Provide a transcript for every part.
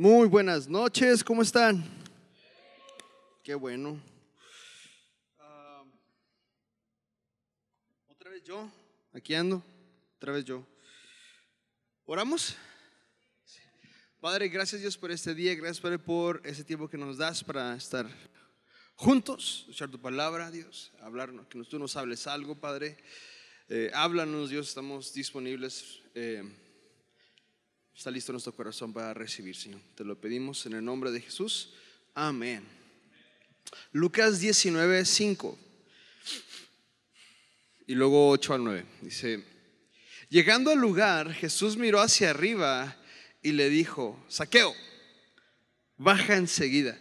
Muy buenas noches, ¿cómo están? Qué bueno. Ah, otra vez yo, aquí ando, otra vez yo. ¿Oramos? Padre, gracias Dios por este día, gracias Padre por ese tiempo que nos das para estar juntos, escuchar tu palabra, Dios, hablarnos, que tú nos hables algo, Padre. Eh, háblanos, Dios, estamos disponibles. eh, está listo nuestro corazón para recibir, Señor. Te lo pedimos en el nombre de Jesús. Amén. Lucas 19, 5. Y luego 8 al 9. Dice, llegando al lugar, Jesús miró hacia arriba y le dijo, Saqueo, baja enseguida.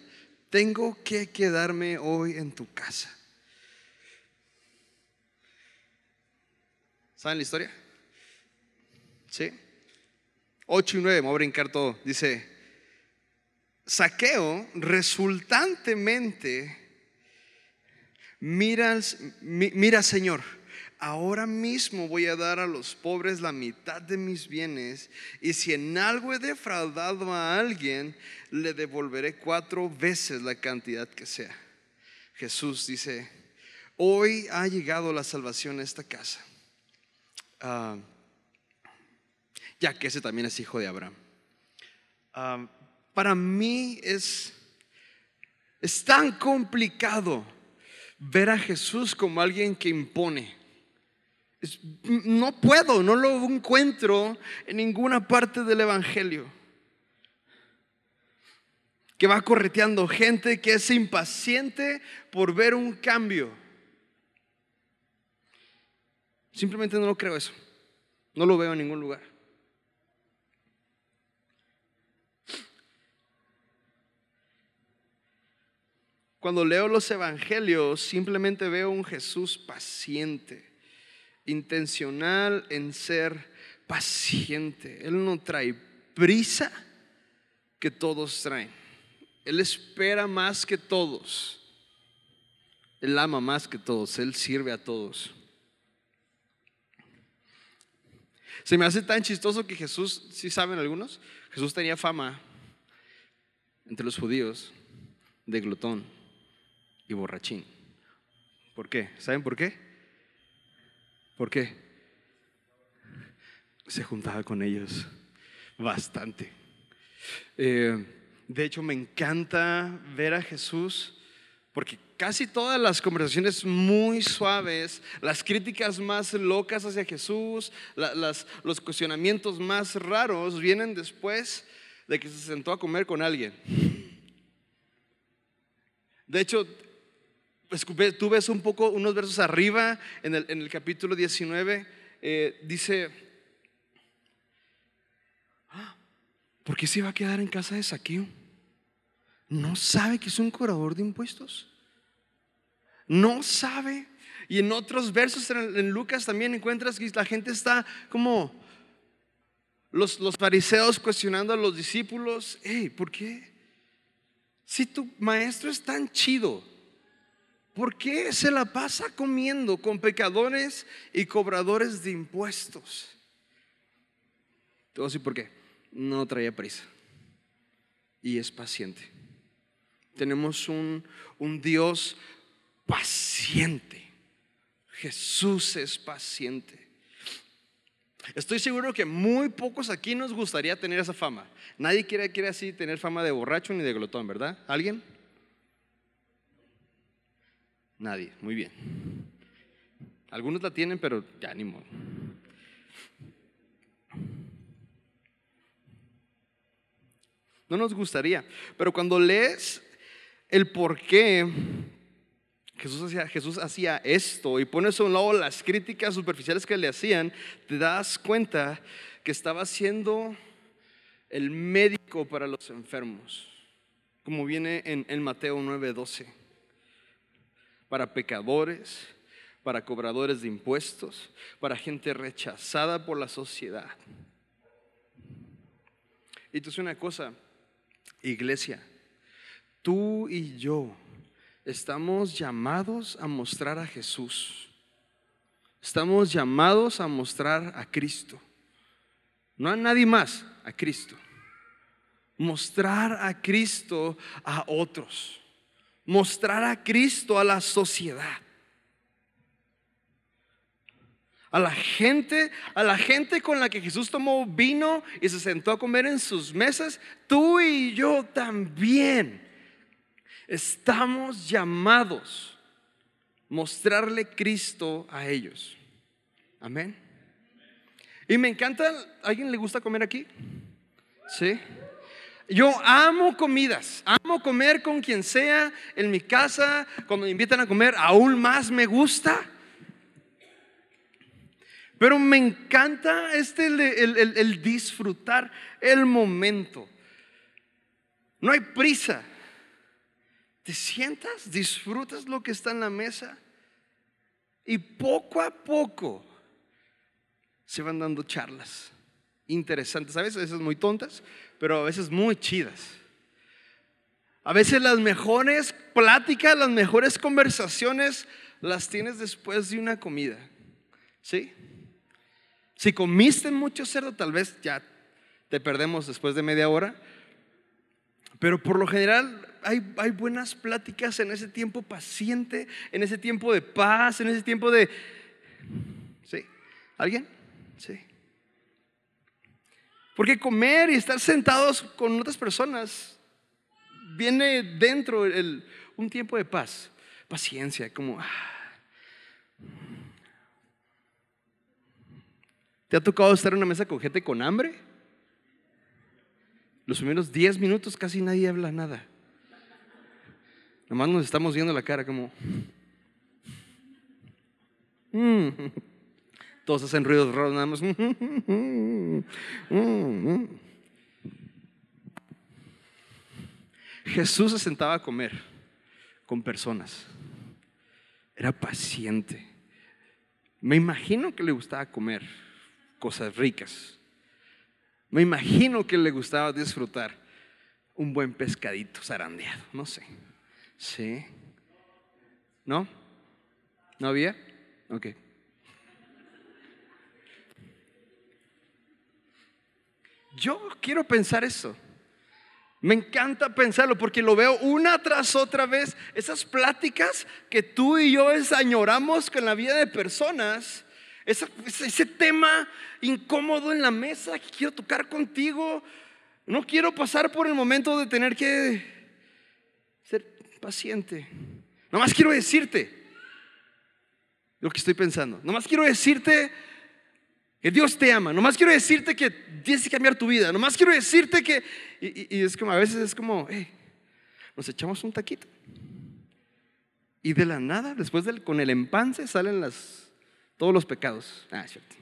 Tengo que quedarme hoy en tu casa. ¿Saben la historia? ¿Sí? 8 y 9, me voy a brincar todo. Dice, Saqueo resultantemente, mira, mi- mira Señor, ahora mismo voy a dar a los pobres la mitad de mis bienes y si en algo he defraudado a alguien, le devolveré cuatro veces la cantidad que sea. Jesús dice, hoy ha llegado la salvación a esta casa. Ah, ya que ese también es hijo de Abraham. Ah, para mí es, es tan complicado ver a Jesús como alguien que impone. Es- no puedo, no lo encuentro en ninguna parte del Evangelio. Que va correteando gente que es impaciente por ver un cambio. Simplemente no lo creo eso. No lo veo en ningún lugar. Cuando leo los evangelios, simplemente veo un Jesús paciente, intencional en ser paciente. Él no trae prisa que todos traen. Él espera más que todos. Él ama más que todos. Él sirve a todos. Se me hace tan chistoso que Jesús, si saben algunos, Jesús tenía fama entre los judíos de glotón y borrachín. ¿Por qué? ¿Saben por qué? ¿Por qué? Se juntaba con ellos bastante. Eh, de hecho, me encanta ver a Jesús porque casi todas las conversaciones muy suaves, las críticas más locas hacia Jesús, la- las- los cuestionamientos más raros vienen después de que se sentó a comer con alguien. De hecho, pues, tú ves un poco, unos versos arriba, en el, capítulo 19, eh, dice, "Ah, ¿por qué se va a quedar en casa de saqueo? ¿No sabe que es un cobrador de impuestos? ¿No sabe? Y en otros versos en, en Lucas también encuentras que la gente está como los, los fariseos cuestionando a los discípulos, hey, ¿por qué? Si tu maestro es tan chido, ¿por qué se la pasa comiendo con pecadores y cobradores de impuestos? Te voy por qué. No traía prisa y es paciente. Tenemos un, un Dios paciente. Jesús es paciente. Estoy seguro que muy pocos aquí nos gustaría tener esa fama. Nadie quiere, quiere así tener fama de borracho ni de glotón, ¿verdad? ¿Alguien? Nadie, muy bien. Algunos la tienen, pero ya ni modo. No nos gustaría. Pero cuando lees el por qué Jesús hacía, Jesús hacía esto y pones a un lado las críticas superficiales que le hacían, te das cuenta que estaba siendo el médico para los enfermos, como viene en, en Mateo 9:12, para pecadores, para cobradores de impuestos, para gente rechazada por la sociedad. Y tú una cosa, iglesia, tú y yo estamos llamados a mostrar a Jesús. Estamos llamados a mostrar a Cristo. No a nadie más, a Cristo. Mostrar a Cristo a otros. Mostrar a Cristo a la sociedad. A la gente, a la gente con la que Jesús tomó vino y se sentó a comer en sus mesas, tú y yo también estamos llamados a mostrarle Cristo a ellos. Amén. Y me encanta, ¿a alguien le gusta comer aquí? Sí. Yo amo comidas, amo comer con quien sea en mi casa, cuando me invitan a comer, aún más me gusta. Pero me encanta este el, disfrutar el momento. No hay prisa. Te sientas, disfrutas lo que está en la mesa y poco a poco se van dando charlas interesantes. A veces, veces muy tontas, pero a veces muy chidas. A veces las mejores pláticas, las mejores conversaciones las tienes después de una comida. ¿Sí? Si comiste mucho cerdo, tal vez ya te perdemos después de media hora. Pero por lo general hay, hay, buenas pláticas en ese tiempo paciente, en ese tiempo de paz, en ese tiempo de... ¿Sí? ¿Alguien? Sí. Porque comer y estar sentados con otras personas viene dentro el, un tiempo de paz, paciencia, como... Ah, ¿Te ha tocado estar en una mesa con gente con hambre? Los primeros 10 minutos casi nadie habla nada. Nomás nos estamos viendo la cara como... Mm". Todos hacen ruidos raros nada más. Jesús se sentaba a comer con personas. Era paciente. Me imagino que le gustaba comer cosas ricas. Me imagino que le gustaba disfrutar un buen pescadito zarandeado, no sé. ¿Sí? ¿No? ¿No había? Ok. Yo quiero pensar eso. Me encanta pensarlo porque lo veo una tras otra vez. Esas pláticas que tú y yo añoramos con la vida de personas ese, tema incómodo en la mesa que quiero tocar contigo. No quiero pasar por el momento de tener que ser paciente. Nomás quiero decirte lo que estoy pensando. Nomás quiero decirte Dios te ama. Nomás quiero decirte que tienes que cambiar tu vida. Nomás quiero decirte que... Y, es como, a veces es como, nos echamos un taquito. Y de la nada, después del, con el empance salen las todos los pecados. Ah, cierto.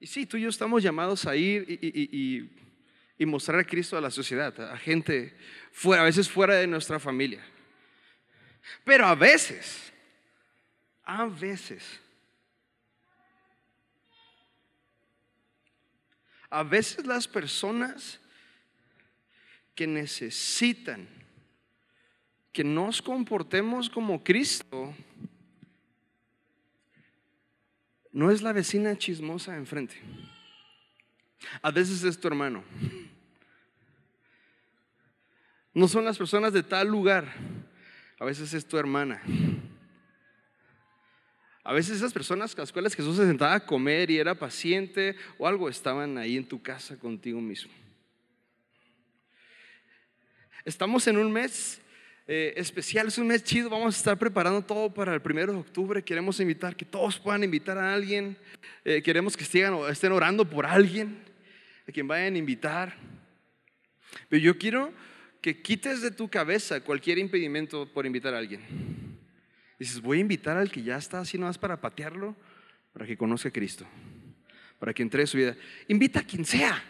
Y sí, tú y yo estamos llamados a ir y, mostrar a Cristo a la sociedad, a gente fuera, a veces fuera de nuestra familia. Pero a veces, a veces, a veces las personas que necesitan que nos comportemos como Cristo no es la vecina chismosa enfrente. A veces es tu hermano. No son las personas de tal lugar. A veces es tu hermana. A veces esas personas con las cuales Jesús se sentaba a comer y era paciente o algo estaban ahí en tu casa contigo mismo. Estamos en un mes eh, especial, es un mes chido, vamos a estar preparando todo para el primero de octubre. Queremos invitar, que todos puedan invitar a alguien. Eh, queremos que estén, estén orando por alguien, a quien vayan a invitar. Pero yo quiero que quites de tu cabeza cualquier impedimento por invitar a alguien. Dices, voy a invitar al que ya está así nomás para patearlo, para que conozca a Cristo, para que entre su vida. Invita a quien sea.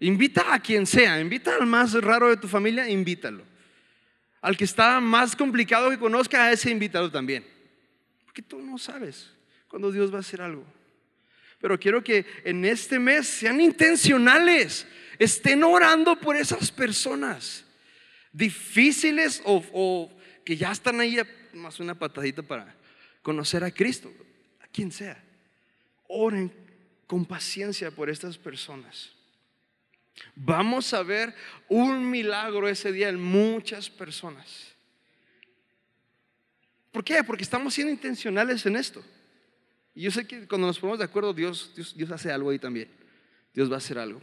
Invita a quien sea, invita al más raro de tu familia, invítalo. Al que está más complicado que conozca, a ese invítalo también. Porque tú no sabes cuando Dios va a hacer algo. Pero quiero que en este mes sean intencionales, estén orando por esas personas difíciles o, que ya están ahí, más una patadita para conocer a Cristo, a quien sea. Oren con paciencia por estas personas. Vamos a ver un milagro ese día en muchas personas. ¿Por qué? Porque estamos siendo intencionales en esto. Y yo sé que cuando nos ponemos de acuerdo, Dios, Dios, hace algo ahí también. Dios va a hacer algo.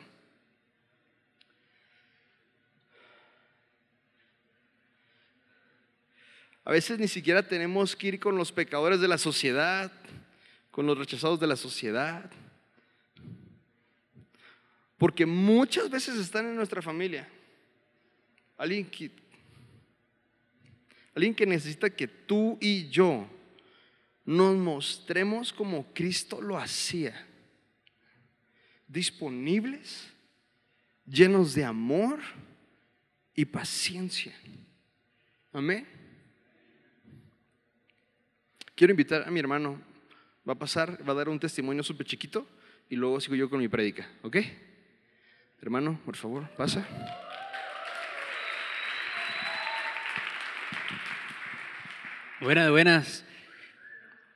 A veces ni siquiera tenemos que ir con los pecadores de la sociedad, con los rechazados de la sociedad. Porque muchas veces están en nuestra familia. Alguien que, alguien que necesita que tú y yo nos mostremos como Cristo lo hacía. Disponibles, llenos de amor y paciencia. Amén. Quiero invitar a mi hermano. Va a pasar, va a dar un testimonio súper chiquito y luego sigo yo con mi prédica. ¿Ok? Hermano, por favor, pasa. Buenas, buenas.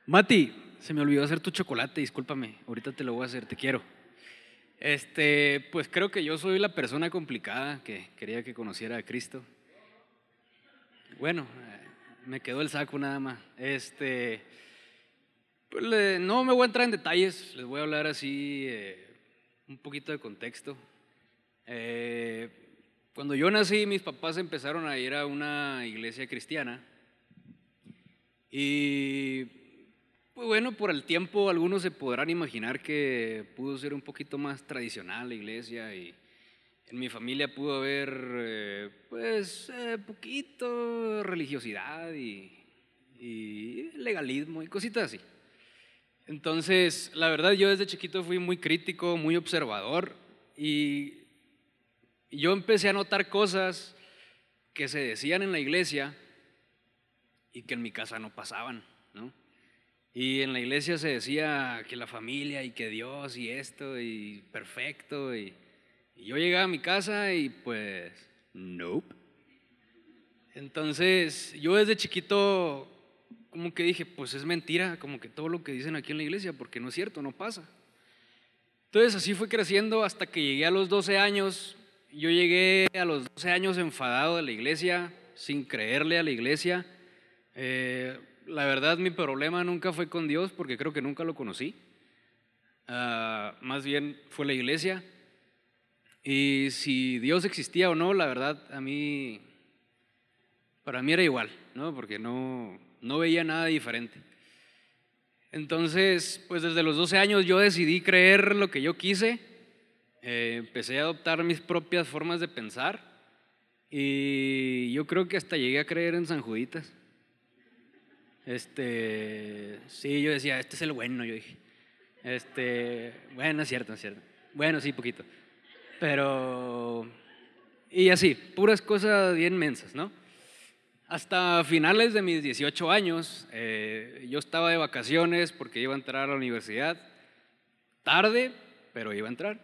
Mati, se me olvidó hacer tu chocolate, discúlpame. Ahorita te lo voy a hacer, te quiero. Este, pues creo que yo soy la persona complicada que quería que conociera a Cristo. Bueno, eh, me quedó el saco nada más. Este, pues no me voy a entrar en detalles, les voy a hablar así eh, un poquito de contexto. Eh, cuando yo nací, mis papás empezaron a ir a una iglesia cristiana. Y pues bueno, por el tiempo algunos se podrán imaginar que pudo ser un poquito más tradicional la iglesia y en mi familia pudo haber eh, pues eh, poquito religiosidad y, y legalismo y cositas así. Entonces, la verdad yo desde chiquito fui muy crítico, muy observador y yo empecé a notar cosas que se decían en la iglesia y que en mi casa no pasaban, ¿no? Y en la iglesia se decía que la familia y que Dios y esto y perfecto. Y, yo llegaba a mi casa y pues, nope. Entonces, yo desde chiquito como que dije, pues es mentira, como que todo lo que dicen aquí en la iglesia, porque no es cierto, no pasa. Entonces así fue creciendo hasta que llegué a los 12 años yo llegué a los 12 años enfadado de la iglesia, sin creerle a la iglesia. Eh, la verdad, mi problema nunca fue con Dios, porque creo que nunca lo conocí. Ah, más bien fue la iglesia. Y si Dios existía o no, la verdad, a mí, para mí era igual, ¿no? Porque no, no veía nada diferente. Entonces, pues desde los 12 años yo decidí creer lo que yo quise eh, empecé a adoptar mis propias formas de pensar y yo creo que hasta llegué a creer en San Juditas. Este, sí, yo decía, este es el bueno, yo dije. Este, bueno, es cierto, es cierto. Bueno, sí, poquito. Pero, y así, puras cosas bien mensas, ¿no? Hasta finales de mis 18 años, eh, yo estaba de vacaciones porque iba a entrar a la universidad. Tarde, pero iba a entrar.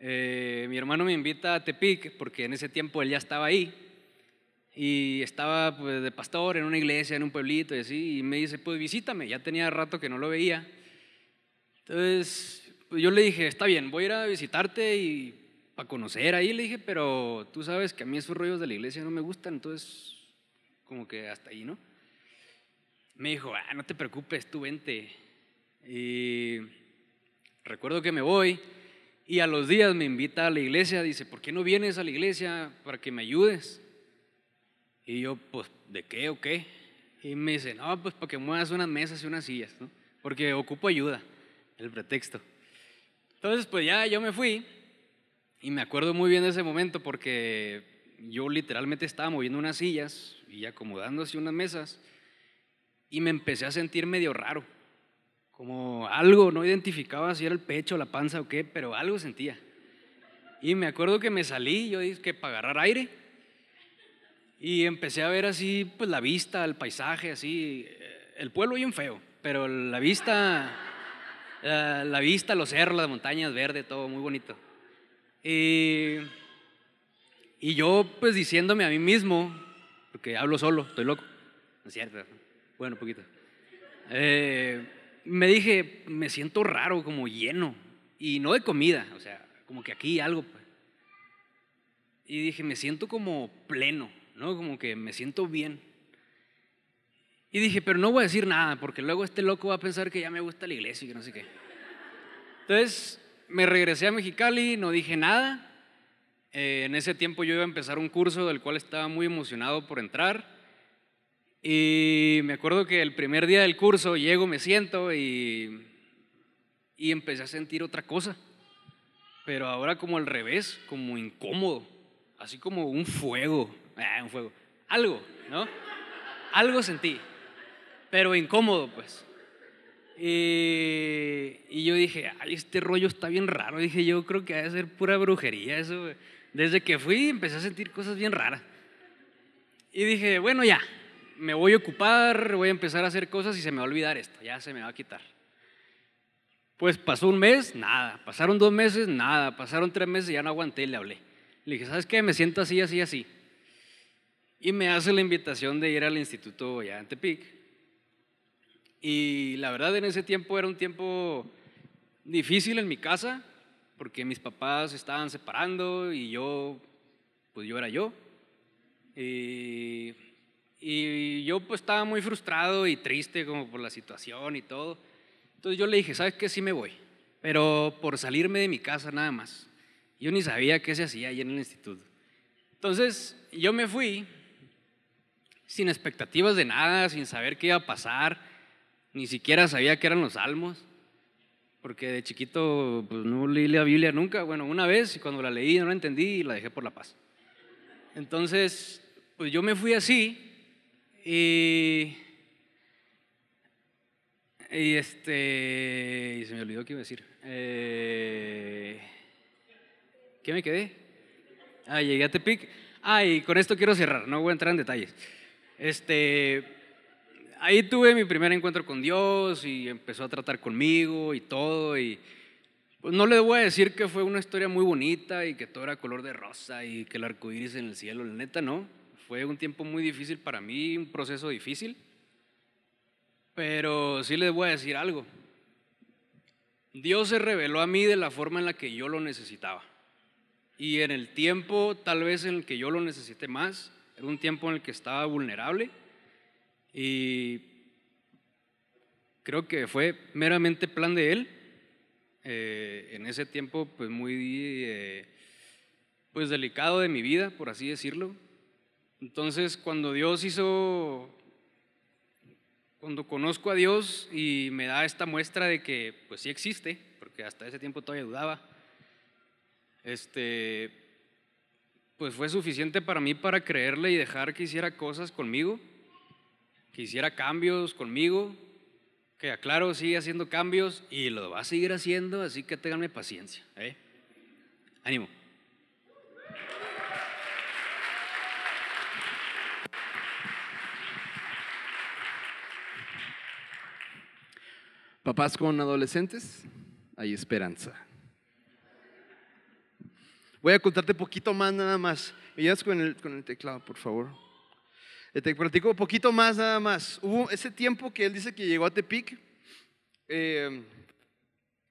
Eh, mi hermano me invita a Tepic porque en ese tiempo él ya estaba ahí y estaba pues, de pastor en una iglesia, en un pueblito y así, y me dice, pues visítame, ya tenía rato que no lo veía. Entonces pues, yo le dije, está bien, voy a ir a visitarte y para conocer ahí, le dije, pero tú sabes que a mí esos rollos de la iglesia no me gustan, entonces como que hasta ahí, ¿no? Me dijo, ah, no te preocupes, tú vente. Y recuerdo que me voy y a los días me invita a la iglesia, dice, ¿por qué no vienes a la iglesia para que me ayudes? Y yo, pues, ¿de qué o qué? Y me dice, no, pues para que muevas unas mesas y unas sillas, ¿no? Porque ocupo ayuda, el pretexto. Entonces, pues ya yo me fui y me acuerdo muy bien de ese momento porque yo literalmente estaba moviendo unas sillas y acomodando así unas mesas y me empecé a sentir medio raro como algo, no identificaba si era el pecho, la panza o qué, pero algo sentía. Y me acuerdo que me salí, yo dije que para agarrar aire, y empecé a ver así, pues la vista, el paisaje, así, eh, el pueblo bien feo, pero la vista, la, la vista, los cerros, las montañas, verde, todo muy bonito. Y, y yo pues diciéndome a mí mismo, porque hablo solo, estoy loco, no es cierto, bueno, poquito. Eh, me dije, me siento raro, como lleno. Y no de comida, o sea, como que aquí algo. Pues. Y dije, me siento como pleno, ¿no? Como que me siento bien. Y dije, pero no voy a decir nada, porque luego este loco va a pensar que ya me gusta la iglesia y que no sé qué. Entonces me regresé a Mexicali, no dije nada. Eh, en ese tiempo yo iba a empezar un curso del cual estaba muy emocionado por entrar. Y me acuerdo que el primer día del curso llego, me siento y, y empecé a sentir otra cosa. Pero ahora como al revés, como incómodo, así como un fuego, ah, un fuego, algo, ¿no? Algo sentí, pero incómodo pues. Y, y, yo dije, ay, este rollo está bien raro. Dije, yo creo que debe ser pura brujería eso. Desde que fui empecé a sentir cosas bien raras. Y dije, bueno, ya, me voy a ocupar, voy a empezar a hacer cosas y se me va a olvidar esto, ya se me va a quitar. Pues pasó un mes, nada. Pasaron dos meses, nada. Pasaron tres meses ya no aguanté y le hablé. Le dije, ¿sabes qué? Me siento así, así, así. Y me hace la invitación de ir al instituto ya en Tepic. Y la verdad en ese tiempo era un tiempo difícil en mi casa, porque mis papás estaban separando y yo, pues yo era yo. Y yo pues estaba muy frustrado y triste como por la situación y todo. Entonces yo le dije, ¿sabes qué? Sí me voy, pero por salirme de mi casa nada más. Yo ni sabía qué se hacía ahí en el instituto. Entonces yo me fui sin expectativas de nada, sin saber qué iba a pasar, ni siquiera sabía qué eran los salmos, porque de chiquito pues, no leí la Biblia nunca. Bueno, una vez y cuando la leí no la entendí y la dejé por la paz. Entonces, pues yo me fui así y, y este, y se me olvidó qué iba a decir. Eh, ¿Qué me quedé? Ah, llegué a Tepic. Ah, y con esto quiero cerrar, no voy a entrar en detalles. Este, ahí tuve mi primer encuentro con Dios y empezó a tratar conmigo y todo. Y pues no le voy a decir que fue una historia muy bonita y que todo era color de rosa y que el arco iris en el cielo, la neta, no fue un tiempo muy difícil para mí, un proceso difícil, pero sí les voy a decir algo. Dios se reveló a mí de la forma en la que yo lo necesitaba. Y en el tiempo tal vez en el que yo lo necesité más, un tiempo en el que estaba vulnerable y creo que fue meramente plan de Él. Eh, en ese tiempo pues muy eh, pues delicado de mi vida, por así decirlo. Entonces, cuando Dios hizo, cuando conozco a Dios y me da esta muestra de que, pues sí existe, porque hasta ese tiempo todavía dudaba, este, pues fue suficiente para mí para creerle y dejar que hiciera cosas conmigo, que hiciera cambios conmigo, que aclaro, sigue haciendo cambios y lo va a seguir haciendo, así que ténganme paciencia. ¿eh? Ánimo. Papás con adolescentes, hay esperanza. Voy a contarte poquito más nada más. Me con el, con el teclado, por favor. Eh, te platico un poquito más nada más. Hubo ese tiempo que él dice que llegó a Tepic. Eh,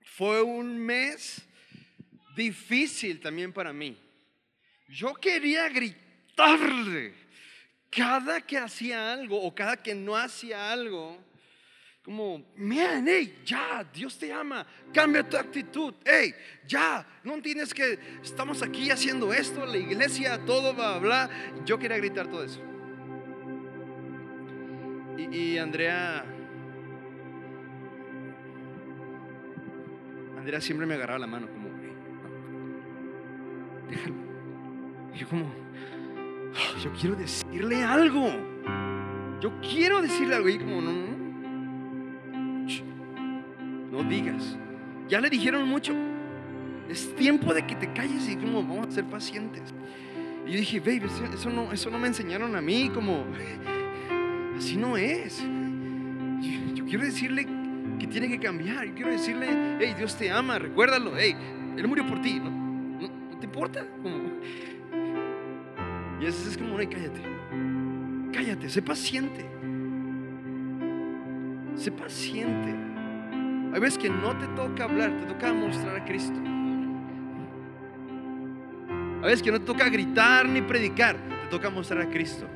fue un mes difícil también para mí. Yo quería gritarle cada que hacía algo o cada que no hacía algo como, man, hey, ya, Dios te ama, cambia tu actitud, hey, ya, no tienes que, estamos aquí haciendo esto, la iglesia, todo, va a hablar. Yo quería gritar todo eso. Y, Andrea, Andrea siempre me agarraba la mano, como, déjalo. yo como, yo quiero decirle algo. Yo quiero decirle algo. Y como, no, no digas. Ya le dijeron mucho. Es tiempo de que te calles y como vamos a ser pacientes. Y yo dije, baby, eso no, eso no me enseñaron a mí, como así no es. Yo, quiero decirle que tiene que cambiar. Yo quiero decirle, hey, Dios te ama, recuérdalo, hey, Él murió por ti, ¿no? ¿No, te importa? Y eso es como, hey, cállate, cállate, sé paciente. Sé paciente. Hay veces que no te toca hablar, te toca mostrar a Cristo. Hay veces que no te toca gritar ni predicar, te toca mostrar a Cristo.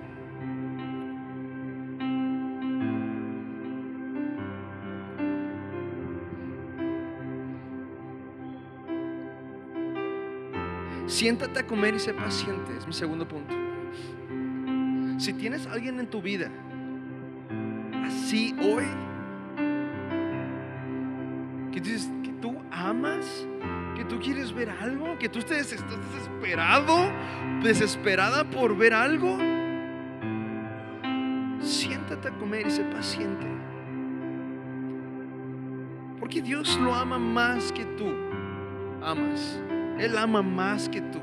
Siéntate a comer y sé paciente, es mi segundo punto. Si tienes alguien en tu vida así hoy, que tú quieres ver algo, que tú estás desesperado, desesperada por ver algo, siéntate a comer y sé paciente. Porque Dios lo ama más que tú amas. Él ama más que tú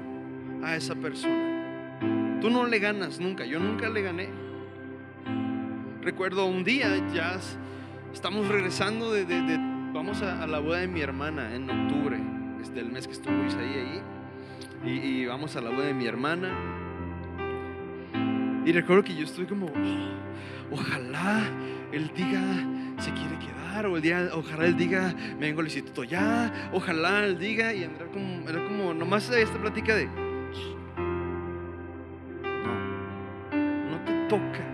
a esa persona. Tú no le ganas nunca, yo nunca le gané. Recuerdo un día, ya estamos regresando de, de- de- vamos a, la boda de mi hermana en octubre, es del mes que estuvo Isaí ahí, y, y vamos a la boda de mi hermana. Y recuerdo que yo estuve como, "Oh, ojalá él diga se quiere quedar, o el día, ojalá él diga me vengo al instituto ya, ojalá él diga, y era como, era como nomás esta plática de, no, no te toca,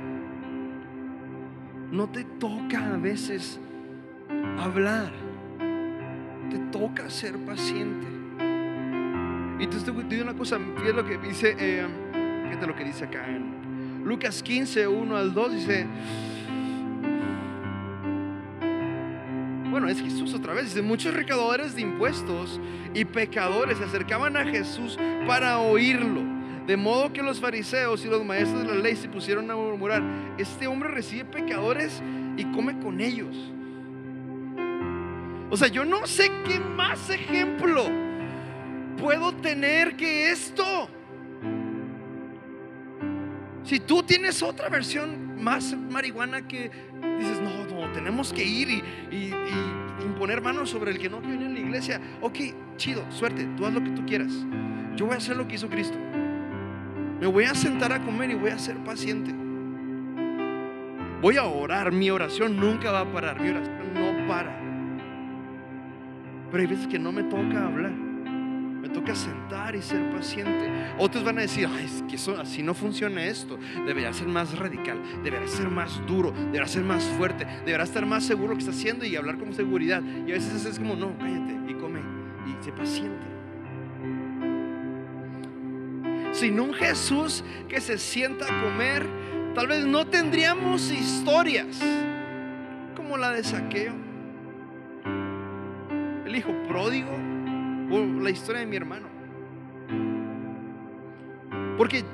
no te toca a veces hablar, te toca ser paciente. Y te digo una cosa, fíjate lo que dice, eh, fíjate lo que dice acá en Lucas 15, 1 al 2, dice, bueno, es Jesús otra vez, dice, muchos recaudadores de impuestos y pecadores se acercaban a Jesús para oírlo. De modo que los fariseos y los maestros de la ley se pusieron a murmurar, este hombre recibe pecadores y come con ellos. O sea, yo no sé qué más ejemplo puedo tener que esto. Si tú tienes otra versión más marihuana que dices, no, no, tenemos que ir y, imponer manos sobre el que no viene en la iglesia. Ok, chido, suerte, tú haz lo que tú quieras. Yo voy a hacer lo que hizo Cristo. Me voy a sentar a comer y voy a ser paciente. Voy a orar, mi oración nunca va a parar, mi oración no para. Pero hay veces que no me toca hablar. Me toca sentar y ser paciente. Otros van a decir, Ay, es que eso, así no funciona esto. Debería ser más radical, debería ser más duro, debería ser más fuerte, debería estar más seguro lo que está haciendo y hablar con seguridad. Y a veces es como, no, cállate y come y sé paciente. Sin un Jesús que se sienta a comer, tal vez no tendríamos historias como la de Saqueo, hijo pródigo o la historia de mi hermano. Porque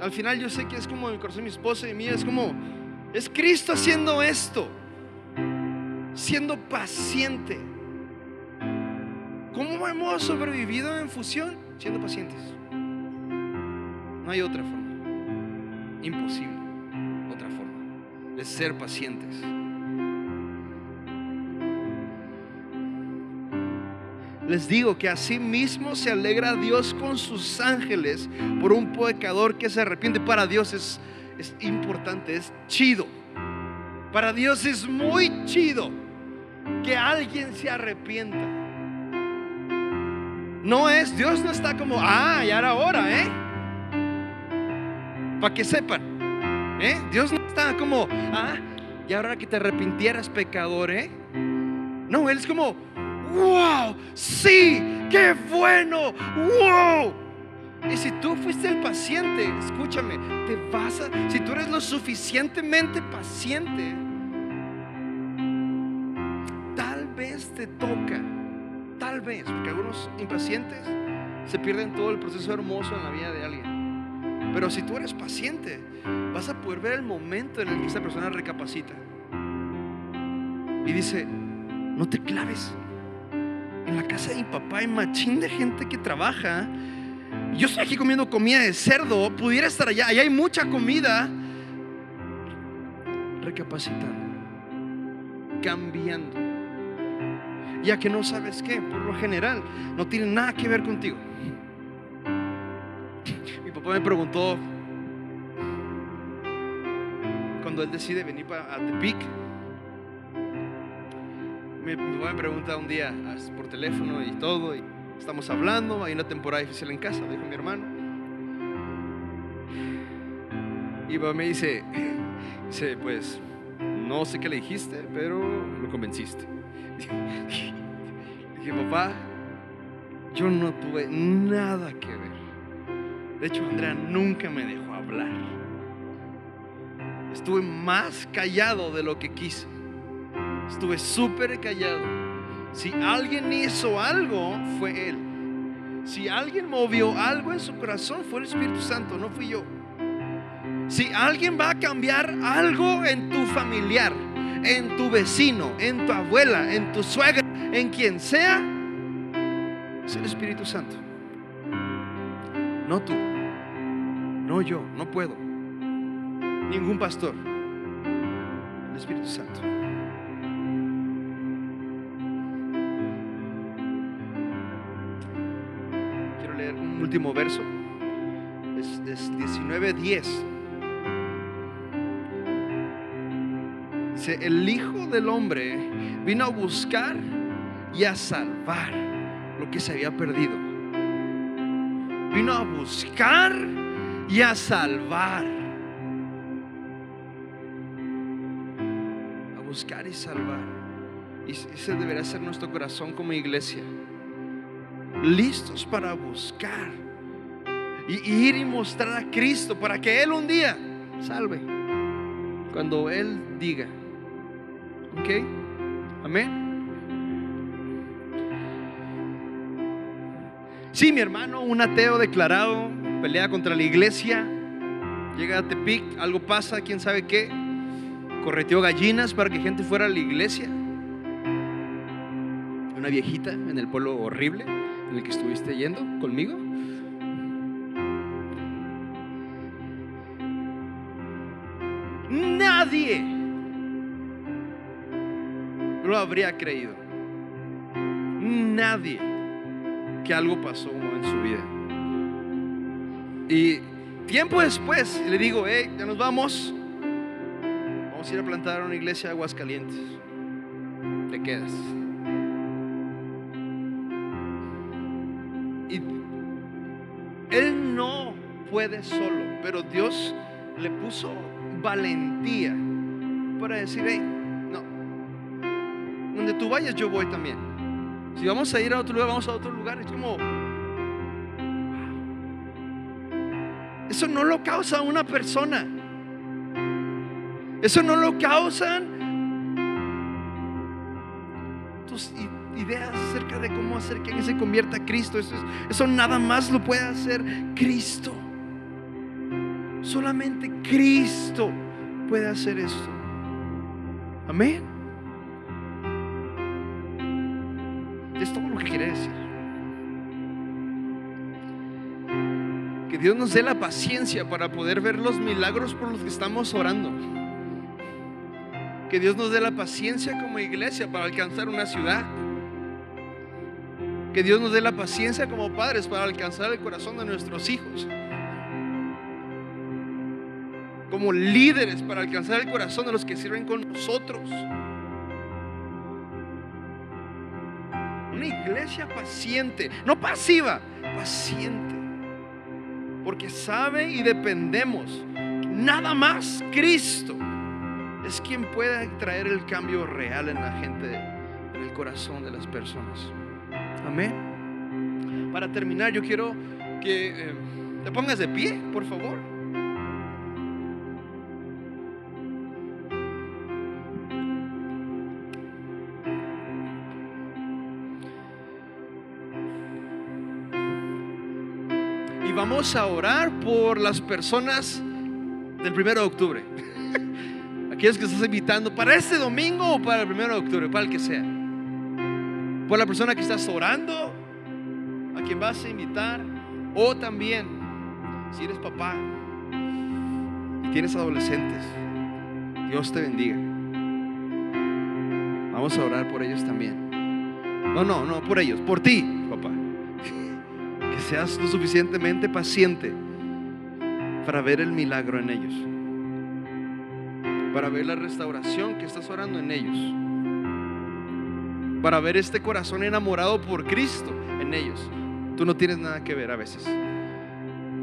al final yo sé que es como el corazón de mi esposa y mía, es como, es Cristo haciendo esto, siendo paciente. ¿Cómo hemos sobrevivido en fusión? Siendo pacientes. No hay otra forma. Imposible. Otra forma. De ser pacientes. Les digo que así mismo se alegra Dios con sus ángeles por un pecador que se arrepiente. Para Dios es, es importante, es chido. Para Dios es muy chido que alguien se arrepienta. No es, Dios no está como, ah, ya era hora, ¿eh? Para que sepan, ¿eh? Dios no está como, ah, ya era hora que te arrepintieras, pecador, ¿eh? No, Él es como, wow, sí, qué bueno, wow. Y si tú fuiste el paciente, escúchame, te vas a, si tú eres lo suficientemente paciente, tal vez te toca, tal vez, porque algunos impacientes se pierden todo el proceso hermoso en la vida de alguien. Pero si tú eres paciente, vas a poder ver el momento en el que esa persona recapacita y dice, no te claves. En la casa de mi papá hay machín de gente que trabaja. Yo estoy aquí comiendo comida de cerdo, pudiera estar allá, allá hay mucha comida. Recapacitando, cambiando. Ya que no sabes qué, por lo general, no tiene nada que ver contigo. Mi papá me preguntó, cuando él decide venir a Tepic, me, me pregunta un día por teléfono y todo, y estamos hablando, hay una temporada difícil en casa, dijo mi hermano. Y me dice, dice, pues, no sé qué le dijiste, pero lo convenciste. Dije, papá, yo no tuve nada que ver. De hecho, Andrea nunca me dejó hablar. Estuve más callado de lo que quise. Estuve súper callado. Si alguien hizo algo, fue Él. Si alguien movió algo en su corazón, fue el Espíritu Santo, no fui yo. Si alguien va a cambiar algo en tu familiar, en tu vecino, en tu abuela, en tu suegra, en quien sea, es el Espíritu Santo. No tú, no yo, no puedo. Ningún pastor. El Espíritu Santo. Último verso. Es, es 19.10. el Hijo del Hombre vino a buscar y a salvar lo que se había perdido. Vino a buscar y a salvar. A buscar y salvar. Y ese debería ser nuestro corazón como iglesia. Listos para buscar. Y ir y mostrar a Cristo para que Él un día salve. Cuando Él diga, ¿Ok? Amén. Sí, mi hermano, un ateo declarado, pelea contra la iglesia, llega a Tepic, algo pasa, quién sabe qué, correteó gallinas para que gente fuera a la iglesia. Una viejita en el pueblo horrible en el que estuviste yendo conmigo. Nadie lo habría creído. Nadie que algo pasó en su vida. Y tiempo después le digo, hey, ya nos vamos. Vamos a ir a plantar una iglesia de Aguascalientes. Te quedas. Y él no puede solo, pero Dios le puso valentía para decir, hey, donde tú vayas, yo voy también. Si vamos a ir a otro lugar, vamos a otro lugar. Es como, eso no lo causa una persona. Eso no lo causan tus ideas acerca de cómo hacer que alguien se convierta a Cristo. Eso, eso nada más lo puede hacer Cristo. Solamente Cristo puede hacer esto. Amén. Es todo lo que quiere decir. Que Dios nos dé la paciencia para poder ver los milagros por los que estamos orando. Que Dios nos dé la paciencia como iglesia para alcanzar una ciudad. Que Dios nos dé la paciencia como padres para alcanzar el corazón de nuestros hijos. Como líderes para alcanzar el corazón de los que sirven con nosotros. Una iglesia paciente, no pasiva, paciente. Porque sabe y dependemos. Nada más Cristo es quien puede traer el cambio real en la gente, en el corazón de las personas. Amén. Para terminar, yo quiero que eh, te pongas de pie, por favor. Vamos a orar por las personas del primero de octubre. Aquellos que estás invitando para este domingo o para el primero de octubre, para el que sea. Por la persona que estás orando, a quien vas a invitar. O también, si eres papá y tienes adolescentes, Dios te bendiga. Vamos a orar por ellos también. No, no, no, por ellos, por ti, seas lo suficientemente paciente para ver el milagro en ellos. para ver la restauración que estás orando en ellos, para ver este corazón enamorado por Cristo en ellos. Tú no tienes nada que ver a veces.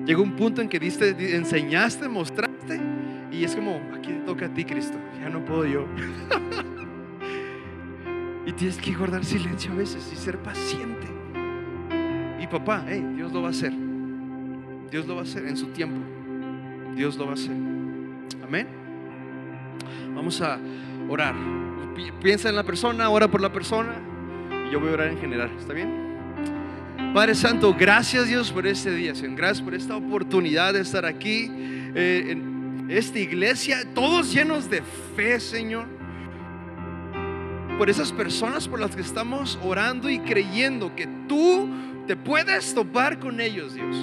Llega un punto en que diste, enseñaste, mostraste y es como, aquí toca a ti Cristo, ya no puedo yo. y tienes que guardar silencio a veces y ser paciente. Papá, Dios lo va a hacer. Dios lo va a hacer en su tiempo. Dios lo va a hacer. Amén. Vamos a orar. Piensa en la persona, ora por la persona. Y yo voy a orar en general. ¿Está bien? Padre Santo, gracias Dios por este día, Señor. Gracias por esta oportunidad de estar aquí eh, en esta iglesia, todos llenos de fe, Señor. Por esas personas por las que estamos orando y creyendo que tú te puedes topar con ellos, Dios.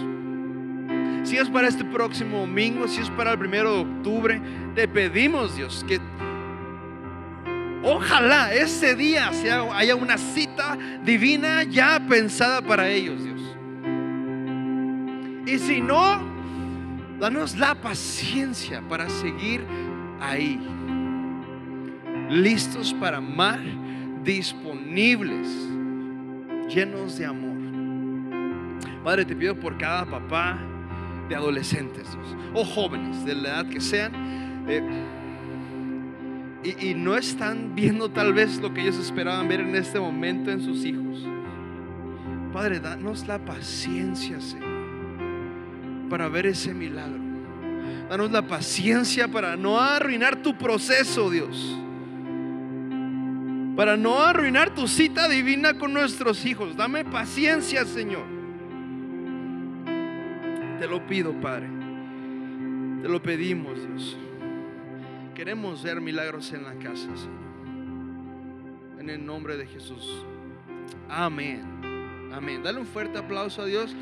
Si es para este próximo domingo, si es para el primero de octubre, te pedimos, Dios, que Ojalá ese día haya una cita divina ya pensada para ellos, Dios. Y si no, danos la paciencia para seguir ahí. Listos para amar, disponibles, llenos de amor. Padre, te pido por cada papá de adolescentes, o jóvenes, de la edad que sean. Eh, y, no están viendo tal vez lo que ellos esperaban ver en este momento en sus hijos. Padre, danos la paciencia, Señor, para ver ese milagro. Danos la paciencia para no arruinar tu proceso, Dios. Para no arruinar tu cita divina con nuestros hijos. Dame paciencia, Señor. Te lo pido, Padre. Te lo pedimos, Dios. Queremos ver milagros en la casa, Señor. En el nombre de Jesús. Amén. Amén. Dale un fuerte aplauso a Dios.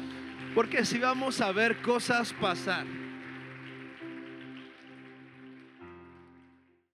Porque si vamos a ver cosas pasar.